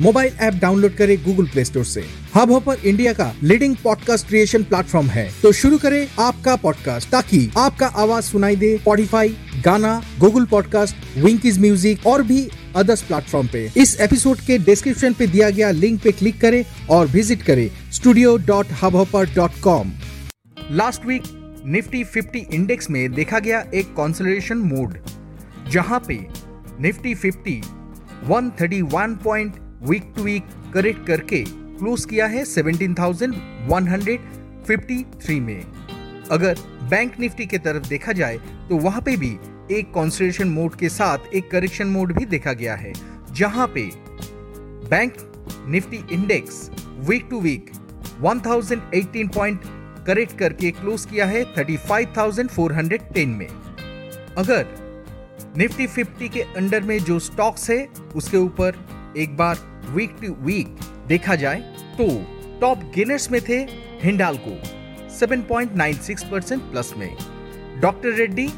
Mobile app download करें Google Play Store से। Hubhopper India का लीडिंग पॉडकास्ट क्रिएशन प्लेटफॉर्म है। तो शुरू करें आपका पॉडकास्ट ताकि आपका आवाज़ सुनाई दे स्पॉटिफाई गाना गूगल पॉडकास्ट विंकीज म्यूज़िक और भी अदर्स प्लेटफॉर्म पे। इस एपिसोड के डिस्क्रिप्शन पे दिया गया लिंक पे क्लिक करें और विज़िट करें studio dot hub hopper dot com last week Nifty 50 index में देखा गया एक कॉन्सोलिडेशन मोड जहाँ पे Nifty 50 131 point week to week correct करके क्लोज किया है 17,153 में। अगर बैंक निफ्टी के तरफ़ देखा जाए तो वहाँ पे भी एक कॉन्सोलिडेशन मोड के साथ एक करेक्शन मोड भी देखा गया है जहाँ पे bank Nifty index week to week 1018 point correct करके क्लोज किया है 35,410 में। अगर निफ्टी 50 के अंडर में जो स्टॉक्स है उसके ऊपर एक बार वीक टू वीक देखा जाए तो टॉप गेनर्स में थे हिंडालको 7.96 परसेंट प्लस में डॉक्टर रेड्डी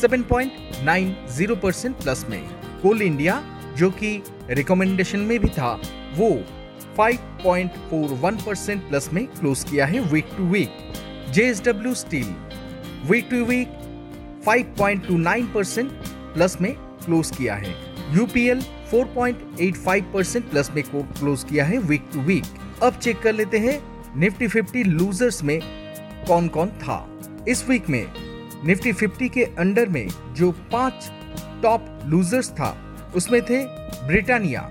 7.90 परसेंट प्लस में, कोल इंडिया जो कि रिकमेंडेशन में भी था, वो 5.41 परसेंट प्लस में क्लोज किया है week to week JSW steel week to week 5.29 percent plus में क्लोज किया है। यूपीएल 4.85 परसेंट प्लस में क्लोज किया है वीक टू वीक अब चेक कर लेते हैं निफ्टी 50 लूजर्स में कौन कौन था? इस वीक में निफ्टी 50 के अंडर में जो पाँच टॉप लूजर्स था, उसमें थे ब्रिटानिया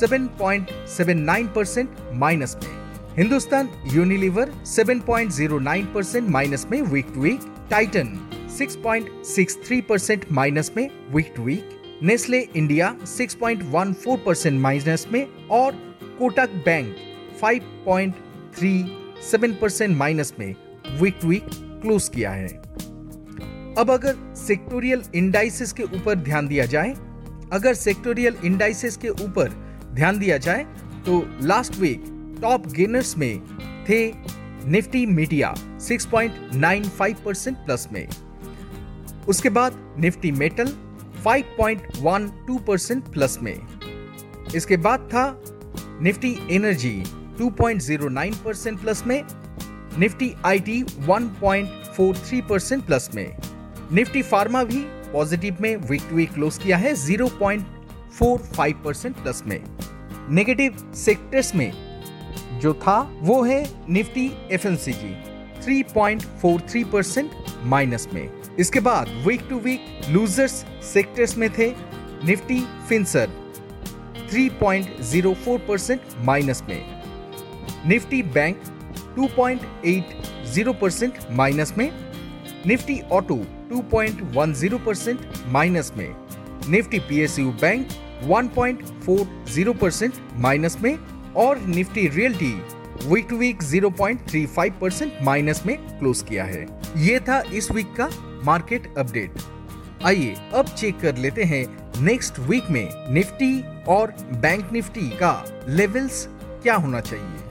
7.79 परसेंट माइनस में। हिंदुस्तान यूनिलीवर 7.09 परसेंट माइनस में week to week Titan 6.63 percent minus में week to week Nestle India 6.14 percent minus में और कोटक बैंक 5.37 परसेंट माइनस में वीक टू वीक क्लोज किया है। अब अगर सेक्टोरियल इंडाइसिस के ऊपर ध्यान दिया जाए, अगर सेक्टोरियल इंडाइसिस के ऊपर ध्यान दिया जाए तो लास्ट वीक टॉप गेनर्स में थे निफ्टी मीडिया 6.95 परसेंट प्लस में। उसके बाद निफ्टी मेटल 5.12 परसेंट प्लस में। इसके बाद था निफ्टी एनर्जी 2.09 परसेंट प्लस में, निफ्टी आईटी 1.43 परसेंट प्लस में। निफ्टी फार्मा भी पॉजिटिव में वीक टू वीक क्लोज किया है 0.45 परसेंट प्लस में। नेगेटिव सेक्टर्स में जो था वो है निफ्टी एफ़ 3.43 परसेंट माइनस में। इसके बाद week to week losers sectors में थे निफ्टी फिंसर 3.04 परसेंट माइनस में निफ्टी बैंक 2.80 परसेंट माइनस में निफ्टी ऑटो 2.10 परसेंट माइनस में Nifty PSU bank 1.40 percent minus में और Nifty realty week to week 0.35 percent minus में क्लोज किया है। ये था इस वीक का मार्केट अपडेट आइए अब चेक कर लेते हैं नेक्स्ट वीक में निफ्टी और बैंक निफ्टी का लेवल्स क्या होना चाहिए।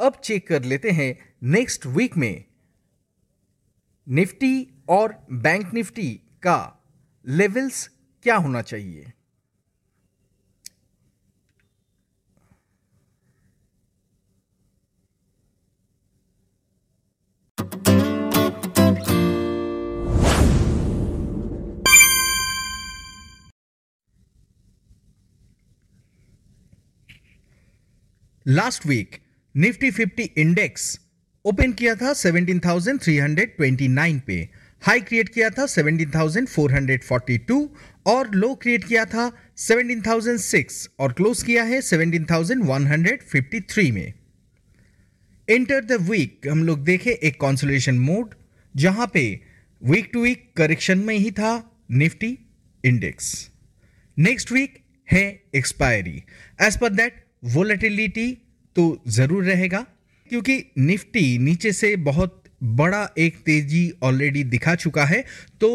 अब चेक कर लेते हैं नेक्स्ट वीक में निफ्टी और बैंक निफ्टी का लेवल्स क्या होना चाहिए? Last week Nifty 50 index open किया था 17,329 पे। हाई क्रिएट किया था 17,442 और लो क्रिएट किया था 17,006 और क्लोज किया है 17,153 में। एंटर द वीक हम लोग देखे एक कॉन्सोलेशन मोड जहाँ पे वीक टू वीक करेक्शन में ही था निफ्टी इंडेक्स नेक्स्ट वीक है expiry as per that volatility तो ज़रूर रहेगा, क्योंकि निफ्टी नीचे से बहुत बड़ा एक तेज़ी ऑलरेडी दिखा चुका है तो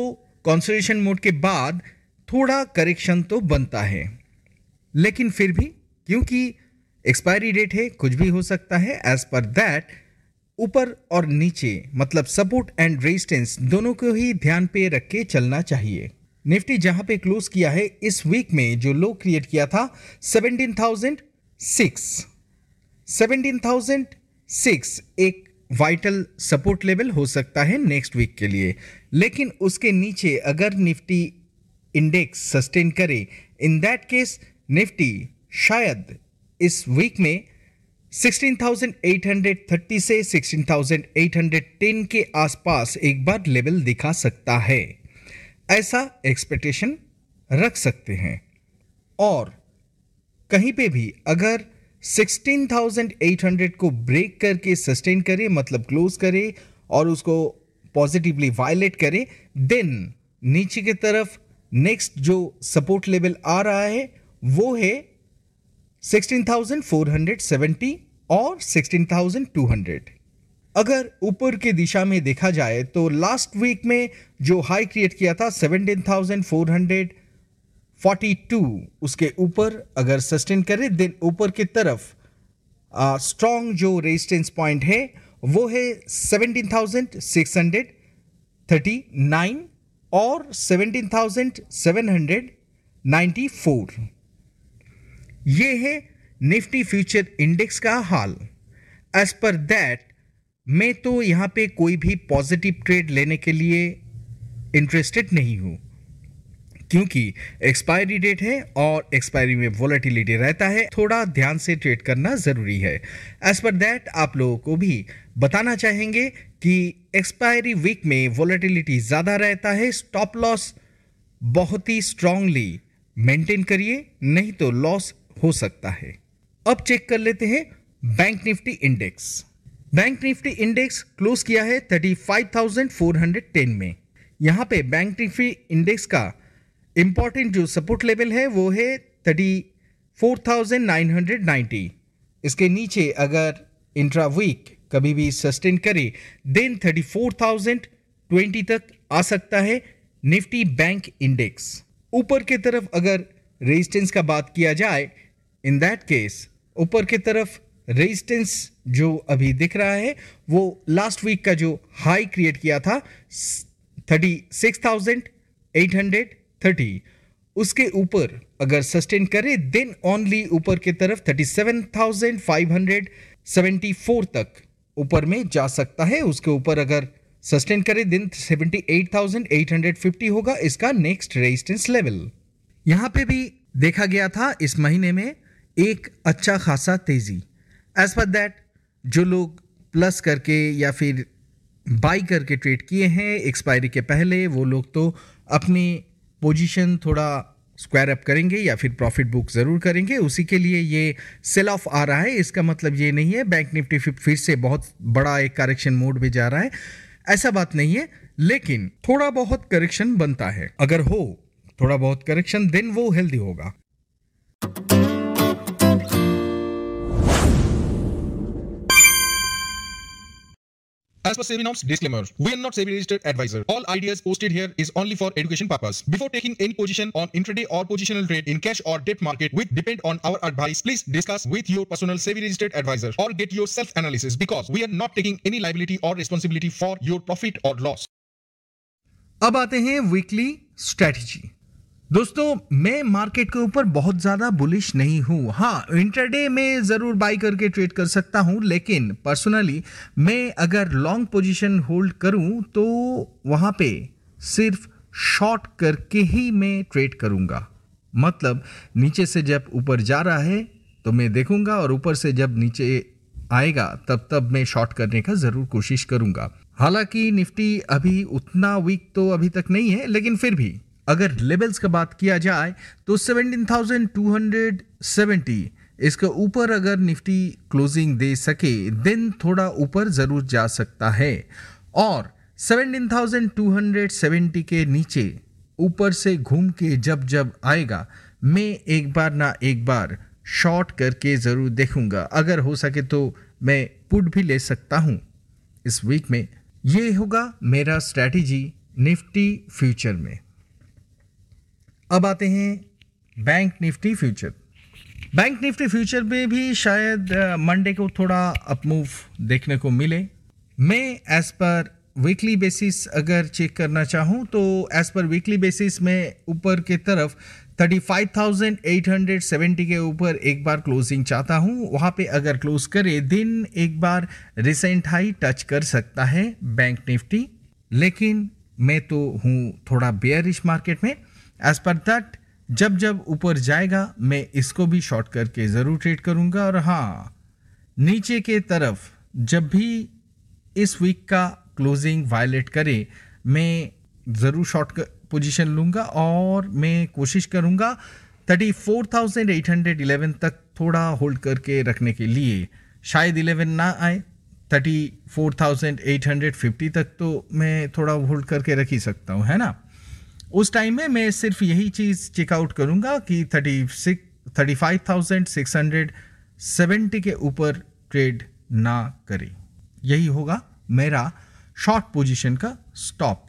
कॉन्सोलेशन मोड के बाद थोड़ा करेक्शन तो बनता है। लेकिन फिर भी, क्योंकि एक्सपायरी डेट है, कुछ भी हो सकता है एज पर दैट ऊपर और नीचे मतलब सपोर्ट एंड रेजिस्टेंस दोनों को ही ध्यान पे रख के चलना चाहिए। निफ्टी जहाँ पे क्लोज किया है, इस वीक में जो लो क्रिएट किया था 17,006 17,006 एक वाइटल सपोर्ट लेवल हो सकता है नेक्स्ट वीक के लिए। लेकिन उसके नीचे अगर निफ्टी इंडेक्स सस्टेन करे इन दैट केस निफ्टी शायद इस वीक में 16,830 से 16,810 के आसपास एक बार लेवल दिखा सकता है। ऐसा एक्सपेक्टेशन रख सकते हैं। और कहीं पे भी अगर 16,800 को ब्रेक करके सस्टेन करे मतलब क्लोज करे और उसको पॉजिटिवली वायलेट करे। देन नीचे की तरफ़ नेक्स्ट जो सपोर्ट लेवल आ रहा है वो है 16,470 और 16,200 अगर ऊपर की दिशा में देखा जाए तो लास्ट वीक में जो हाई क्रिएट किया था 17,442 उसके ऊपर अगर सस्टेन करे देन ऊपर की तरफ़ स्ट्रॉन्ग जो रेजिस्टेंस पॉइंट है वो है 17,639 और 17,794 ये है निफ्टी फ्यूचर इंडेक्स का हाल। एज पर दैट मैं तो यहाँ पे कोई भी पॉजिटिव ट्रेड लेने के लिए इंटरेस्टेड नहीं हूँ। क्योंकि एक्सपायरी डेट है और एक्सपायरी में वॉलेटिलिटी रहता है थोड़ा ध्यान से ट्रेड करना ज़रूरी है। एज पर दैट आप लोगों को भी बताना चाहेंगे कि एक्सपायरी वीक में वॉलेटिलिटी ज़्यादा रहता है स्टॉप लॉस बहुत ही स्ट्रांगली मेंटेन करिए नहीं तो लॉस हो सकता है। अब चेक कर लेते हैं bank Nifty index bank Nifty index close किया है 35,410 में। यहाँ पे बैंक निफ्टी इंडेक्स का इंपॉर्टेंट जो सपोर्ट लेवल है वो है 34,990 इसके नीचे अगर इंट्रा वीक कभी भी सस्टेन करे देन 34,020 तक आ सकता है निफ्टी बैंक इंडेक्स ऊपर की तरफ़ अगर रेजिस्टेंस का बात किया जाए इन दैट केस ऊपर की तरफ़ रेजिस्टेंस जो अभी दिख रहा है वो लास्ट वीक का जो हाई क्रिएट किया था thirty six thousand eight hundred thirty उसके ऊपर अगर सस्टेन करे देन ओनली ऊपर की तरफ़ thirty seven thousand five hundred seventy four तक ऊपर में जा सकता है। उसके ऊपर अगर सस्टेन करे दिन seventy eight thousand eight hundred fifty होगा इसका नेक्स्ट रेजिस्टेंस लेवल यहाँ पे भी देखा गया था इस महीने में एक अच्छा खासा तेज़ी। एज पर दैट जो लोग प्लस करके या फिर बाई करके ट्रेड किए हैं एक्सपायरी के पहले, वो लोग तो अपनी पोजीशन थोड़ा स्क्वायर अप करेंगे या फिर प्रॉफिट बुक ज़रूर करेंगे, उसी के लिए ये सेल ऑफ़ आ रहा है। इसका मतलब ये नहीं है बैंक निफ्टी फिर से बहुत बड़ा एक करेक्शन मोड में जा रहा है। ऐसा बात नहीं है, लेकिन थोड़ा बहुत करेक्शन बनता है। अगर हो, थोड़ा बहुत करेक्शन देन वो हेल्दी होगा। As per SEBI norms, disclaimer, we are not SEBI registered advisor. All ideas posted here is only for education purpose. Before taking any position on intraday or positional trade in cash or debt market which depend on our advice, please discuss with your personal SEBI registered advisor or get your self analysis because we are not taking any liability or responsibility for your profit or loss. अब आते हैं weekly strategy दोस्तों, मैं market के ऊपर बहुत ज़्यादा bullish नहीं हूँ। हाँ इंटरडे में ज़रूर बाई करके ट्रेड कर सकता हूँ, लेकिन पर्सनली मैं अगर लॉन्ग पोजीशन होल्ड करूँ तो वहाँ पे सिर्फ़ शॉर्ट करके ही मैं ट्रेड करूँगा। मतलब नीचे से जब ऊपर जा रहा है तो मैं देखूँगा और ऊपर से जब नीचे आएगा, तब तब मैं शॉर्ट करने का ज़रूर कोशिश करूँगा। हालाँकि, निफ्टी अभी उतना वीक तो अभी तक नहीं है, लेकिन फिर भी अगर लेवल्स का बात किया जाए तो 17,270 इसके ऊपर अगर निफ्टी क्लोजिंग दे सके दिन थोड़ा ऊपर ज़रूर जा सकता है। और 17,270 के नीचे ऊपर से घूम के जब जब आएगा मैं एक बार ना एक बार शॉर्ट करके ज़रूर देखूँगा। अगर हो सके तो मैं पुट भी ले सकता हूँ। इस वीक में ये होगा मेरा स्ट्रैटेजी निफ्टी फ्यूचर में। अब आते हैं bank Nifty future. Bank Nifty future में भी शायद मंडे को थोड़ा अपमूव देखने को मिले। मैं एज पर वीकली बेसिस अगर चेक करना चाहूँ तो एज पर वीकली बेसिस में ऊपर के तरफ़ 35,870 के ऊपर एक बार क्लोजिंग चाहता हूँ। वहाँ पे अगर क्लोज करे दिन एक बार रिसेंट हाई टच कर सकता है बैंक निफ्टी। लेकिन मैं तो हूँ थोड़ा बेयरिश मार्केट में। एज पर दैट जब जब ऊपर जाएगा, मैं इसको भी शॉर्ट करके ज़रूर ट्रेड करूँगा। और हाँ नीचे के तरफ़, जब भी इस वीक का क्लोजिंग वायलेट करे, मैं ज़रूर शॉर्ट पोजीशन लूँगा और मैं कोशिश करूँगा thirty four thousand eight hundred eleven तक थोड़ा होल्ड करके रखने के लिए। शायद इलेवन ना आए thirty four thousand eight hundred fifty तक तो मैं थोड़ा होल्ड करके रख ही सकता हूँ, है ना? उस टाइम में मैं सिर्फ़ यही चीज़ चेकआउट करूँगा कि thirty six thirty five thousand six hundred seventy के ऊपर ट्रेड ना करे। यही होगा मेरा शॉर्ट पोजीशन का स्टॉप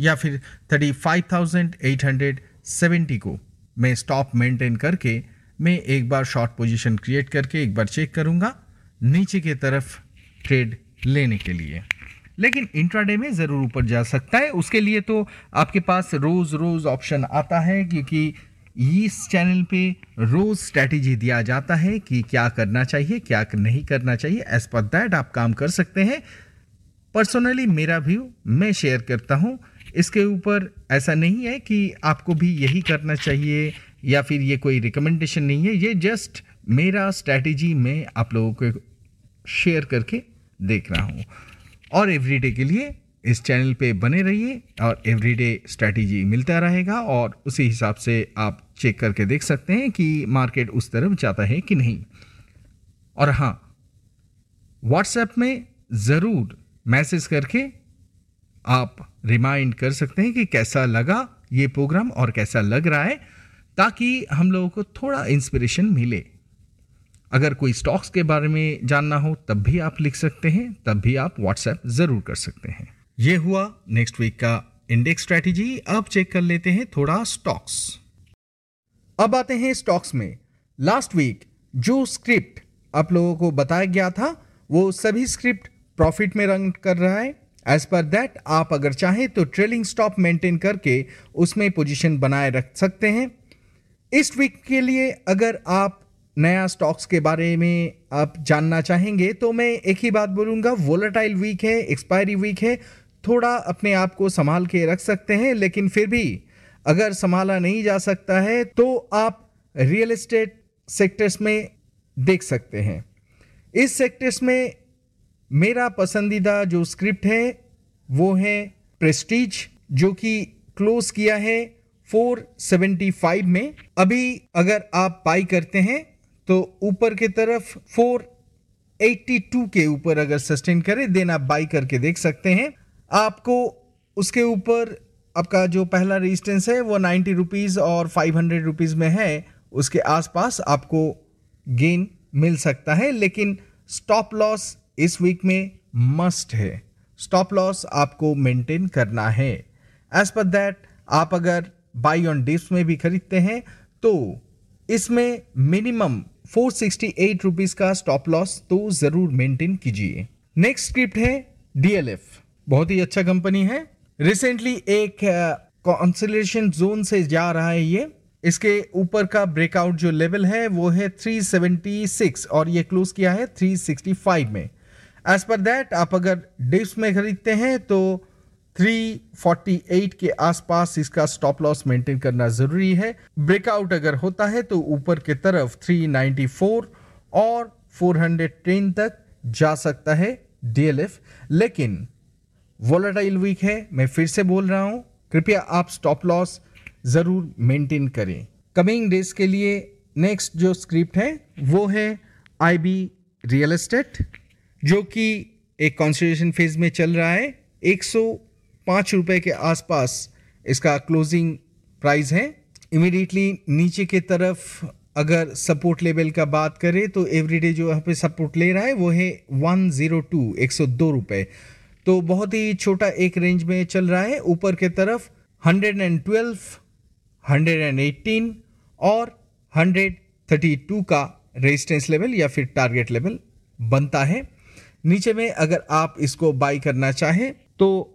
या फिर thirty five thousand eight hundred seventy को मैं स्टॉप मेंटेन करके मैं एक बार शॉर्ट पोजीशन क्रिएट करके एक बार चेक करूँगा नीचे की तरफ़ ट्रेड लेने के लिए। लेकिन इंट्राडे में ज़रूर ऊपर जा सकता है। उसके लिए तो आपके पास रोज़ रोज़ ऑप्शन आता है क्योंकि इस चैनल पे रोज़ स्ट्रैटेजी दिया जाता है कि क्या करना चाहिए, क्या नहीं करना चाहिए। एज पर दैट आप काम कर सकते हैं। पर्सनली मेरा व्यू मैं शेयर करता हूँ। इसके ऊपर ऐसा नहीं है कि आपको भी यही करना चाहिए या फिर ये कोई रिकमेंडेशन नहीं है। ये जस्ट मेरा स्ट्रैटेजी मैं आप लोगों को शेयर करके देख रहा हूँ। और एवरीडे के लिए इस चैनल पे बने रहिए और एवरीडे स्ट्रैटेजी मिलता रहेगा और उसी हिसाब से आप चेक करके देख सकते हैं कि मार्केट उस तरफ़ जाता है कि नहीं। और हाँ व्हाट्सएप में ज़रूर मैसेज करके आप रिमाइंड कर सकते हैं कि कैसा लगा ये प्रोग्राम और कैसा लग रहा है, ताकि हम लोगों को थोड़ा इंस्पिरेशन मिले। अगर कोई स्टॉक्स के बारे में जानना हो, तब भी आप लिख सकते हैं, तब भी आप व्हाट्सएप ज़रूर कर सकते हैं। ये हुआ नेक्स्ट वीक का इंडेक्स स्ट्रैटेजी अब चेक कर लेते हैं थोड़ा स्टॉक्स अब आते हैं स्टॉक्स में। लास्ट वीक जो स्क्रिप्ट आप लोगों को बताया गया था, वो सभी स्क्रिप्ट प्रॉफिट में रन कर रहा है। एज पर दैट आप अगर चाहें तो ट्रेलिंग स्टॉप मेंटेन करके उसमें पोजीशन बनाए रख सकते हैं। इस वीक के लिए अगर आप नया स्टॉक्स के बारे में आप जानना चाहेंगे तो मैं एक ही बात बोलूँगा वोलेटाइल वीक है एक्सपायरी वीक है, थोड़ा अपने आप को संभाल के रख सकते हैं, लेकिन फिर भी अगर संभाला नहीं जा सकता है तो आप रियल एस्टेट सेक्टर्स में देख सकते हैं। इस सेक्टर्स में मेरा पसंदीदा जो स्क्रिप्ट है, वो है प्रेस्टीज जो कि क्लोज किया है 475 में। अभी अगर आप पाई करते हैं तो ऊपर की तरफ़ 482 के ऊपर अगर सस्टेन करे देन आप बाई करके देख सकते हैं। आपको उसके ऊपर आपका जो पहला रेजिस्टेंस है, वो नाइन्टी रुपीज़ और फाइव हंड्रेड रुपीज़ में है। उसके आसपास आपको गेन मिल सकता है, लेकिन स्टॉप लॉस इस वीक में मस्ट है। स्टॉप लॉस आपको मेंटेन करना है। एज पर दैट आप अगर बाई ऑन डिप्स में भी खरीदते हैं तो इसमें मिनिमम फोर सिक्सटी का स्टॉप लॉस तो ज़रूर मेंटेन कीजिए। नेक्स्ट स्क्रिप्ट है डीएलएफ बहुत ही अच्छा कंपनी है। रिसेंटली एक कॉन्सलेशन uh, जोन से जा रहा है ये। इसके ऊपर का ब्रेकआउट जो लेवल है वो है 376 और ये क्लोज किया है 365 में। एज पर दैट आप अगर डिप्स में खरीदते हैं तो 348 के आसपास इसका स्टॉप लॉस मेंटेन करना ज़रूरी है। ब्रेकआउट अगर होता है तो ऊपर के तरफ़ 394 और 410 तक जा सकता है डीएलएफ लेकिन वोलाटाइल वीक है, मैं फिर से बोल रहा हूँ, कृपया आप स्टॉप लॉस ज़रूर मेंटेन करें। कमिंग डेज़ के लिए नेक्स्ट जो स्क्रिप्ट है, वो है आईबी रियल एस्टेट जो कि एक कॉन्स्टिट्यूशन फ़ेज़ में चल रहा है। 105 रुपए के आसपास इसका क्लोजिंग प्राइस है। इमिडिएटली नीचे के तरफ़ अगर सपोर्ट लेवल का बात करें तो एवरीडे जो यहाँ पे सपोर्ट ले रहा है वो है 102 102 रुपए। तो बहुत ही छोटा एक रेंज में चल रहा है। ऊपर के तरफ़ 112 118 और 132 का रेजिस्टेंस लेवल या फिर टारगेट लेवल बनता है। नीचे में अगर आप इसको बाई करना चाहें तो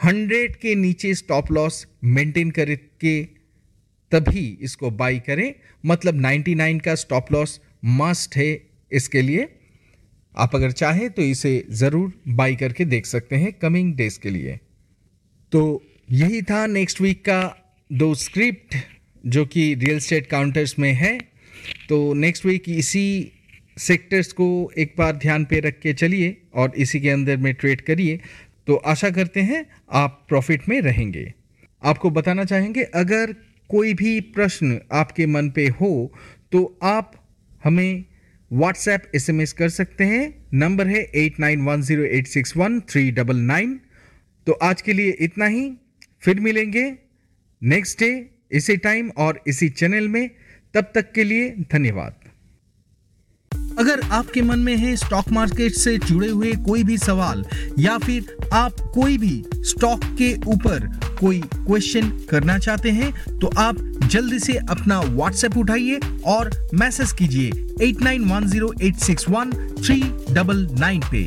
100 के नीचे स्टॉप लॉस मेंटेन करके तभी इसको बाई करें। मतलब 99 का स्टॉप लॉस मस्ट है इसके लिए। आप अगर चाहें तो इसे ज़रूर बाई करके देख सकते हैं कमिंग डेज़ के लिए। तो यही था नेक्स्ट वीक का दो स्क्रिप्ट जो कि रियल स्टेट काउंटर्स में है। तो नेक्स्ट वीक इसी सेक्टर्स को एक बार ध्यान पे रख के चलिए और इसी के अंदर में ट्रेड करिए। तो आशा करते हैं आप प्रॉफिट में रहेंगे। आपको बताना चाहेंगे, अगर कोई भी प्रश्न आपके मन पे हो तो आप हमें व्हाट्सएप एसएमएस कर सकते हैं। नंबर है eight nine one zero eight six one three double nine तो आज के लिए इतना ही। फिर मिलेंगे नेक्स्ट डे इसी टाइम और इसी चैनल में। तब तक के लिए धन्यवाद। अगर आपके मन में है स्टॉक मार्केट से जुड़े हुए कोई भी सवाल, या फिर आप कोई भी स्टॉक के ऊपर कोई क्वेश्चन करना चाहते हैं तो आप जल्दी से अपना व्हाट्सएप उठाइए और मैसेज कीजिए eight nine one zero eight six one three double nine पे।